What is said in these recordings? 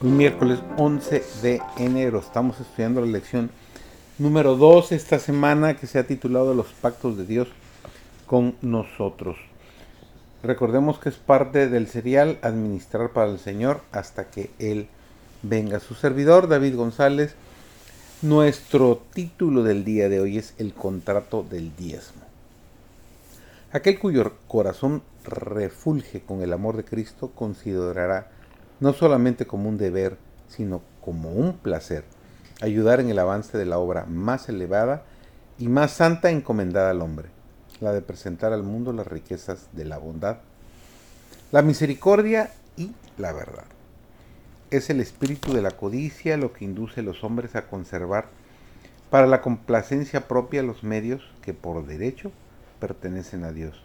miércoles 11 de enero. Estamos estudiando la lección número 2 esta semana que se ha titulado Los pactos de Dios con nosotros. Recordemos que es parte del serial Administrar para el Señor hasta que Él venga. Su servidor, David González, nuestro título del día de hoy es El contrato del diezmo. Aquel cuyo corazón refulge con el amor de Cristo considerará no solamente como un deber, sino como un placer, ayudar en el avance de la obra más elevada y más santa encomendada al hombre, la de presentar al mundo las riquezas de la bondad, la misericordia y la verdad. Es el espíritu de la codicia lo que induce a los hombres a conservar para la complacencia propia los medios que por derecho pertenecen a Dios.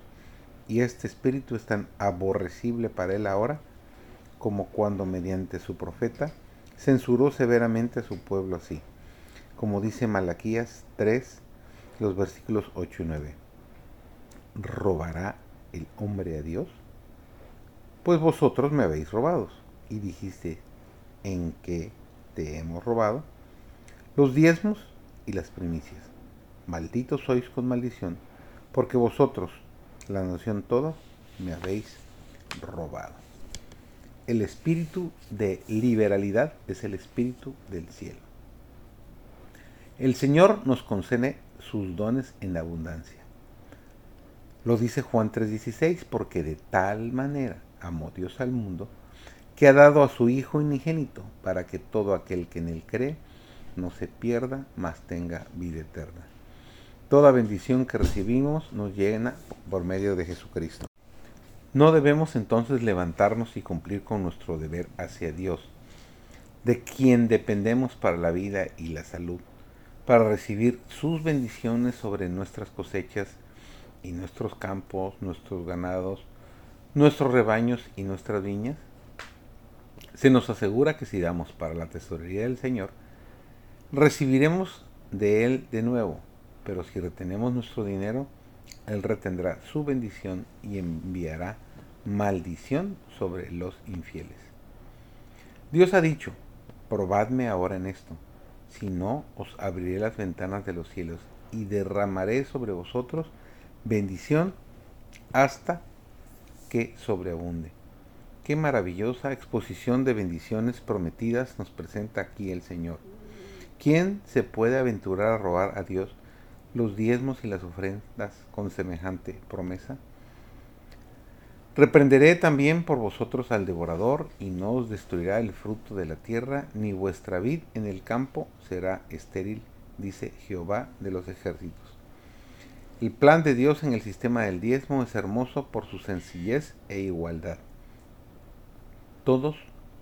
Y este espíritu es tan aborrecible para él ahora como cuando mediante su profeta censuró severamente a su pueblo así, como dice Malaquías 3, los versículos 8 y 9. ¿Robará el hombre a Dios? Pues vosotros me habéis robado. Y dijiste, ¿en qué te hemos robado? Los diezmos y las primicias. Malditos sois con maldición, porque vosotros, la nación toda, me habéis robado el espíritu de liberalidad es el espíritu del cielo. El Señor nos concede sus dones en abundancia. Lo dice Juan 3:16, porque de tal manera amó Dios al mundo, que ha dado a su Hijo unigénito, para que todo aquel que en él cree no se pierda, mas tenga vida eterna. Toda bendición que recibimos nos llena por medio de Jesucristo. No debemos entonces levantarnos y cumplir con nuestro deber hacia Dios, de quien dependemos para la vida y la salud, para recibir sus bendiciones sobre nuestras cosechas y nuestros campos, nuestros ganados, nuestros rebaños y nuestras viñas. Se nos asegura que si damos para la tesorería del Señor, recibiremos de Él de nuevo, pero si retenemos nuestro dinero, él retendrá su bendición y enviará maldición sobre los infieles. Dios ha dicho, probadme ahora en esto, si no os abriré las ventanas de los cielos y derramaré sobre vosotros bendición hasta que sobreabunde. Qué maravillosa exposición de bendiciones prometidas nos presenta aquí el Señor. ¿Quién se puede aventurar a robar a Dios los diezmos y las ofrendas con semejante promesa? Reprenderé también por vosotros al devorador, y no os destruirá el fruto de la tierra, ni vuestra vid en el campo será estéril, dice Jehová de los ejércitos. El plan de Dios en el sistema del diezmo es hermoso por su sencillez e igualdad. Todos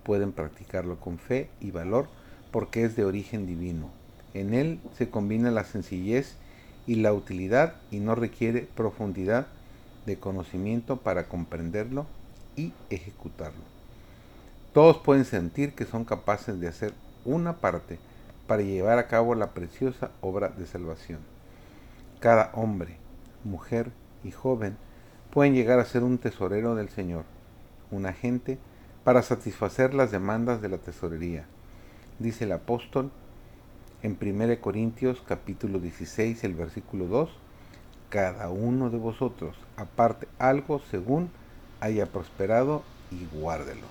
pueden practicarlo con fe y valor porque es de origen divino. En él se combina la sencillez y la utilidad y no requiere profundidad de conocimiento para comprenderlo y ejecutarlo. Todos pueden sentir que son capaces de hacer una parte para llevar a cabo la preciosa obra de salvación. Cada hombre, mujer y joven pueden llegar a ser un tesorero del Señor, un agente para satisfacer las demandas de la tesorería. Dice el apóstol en 1 Corintios capítulo 16, el versículo 2, cada uno de vosotros aparte algo según haya prosperado y guárdelo.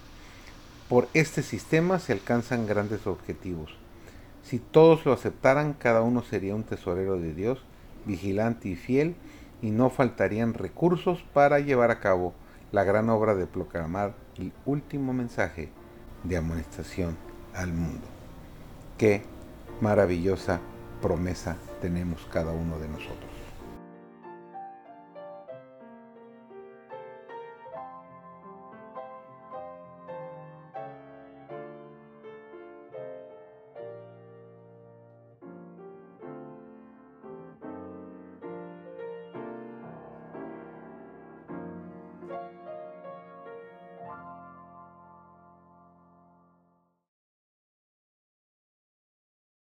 Por este sistema se alcanzan grandes objetivos. Si todos lo aceptaran, cada uno sería un tesorero de Dios, vigilante y fiel, y no faltarían recursos para llevar a cabo la gran obra de proclamar el último mensaje de amonestación al mundo. Qué maravillosa promesa tenemos cada uno de nosotros.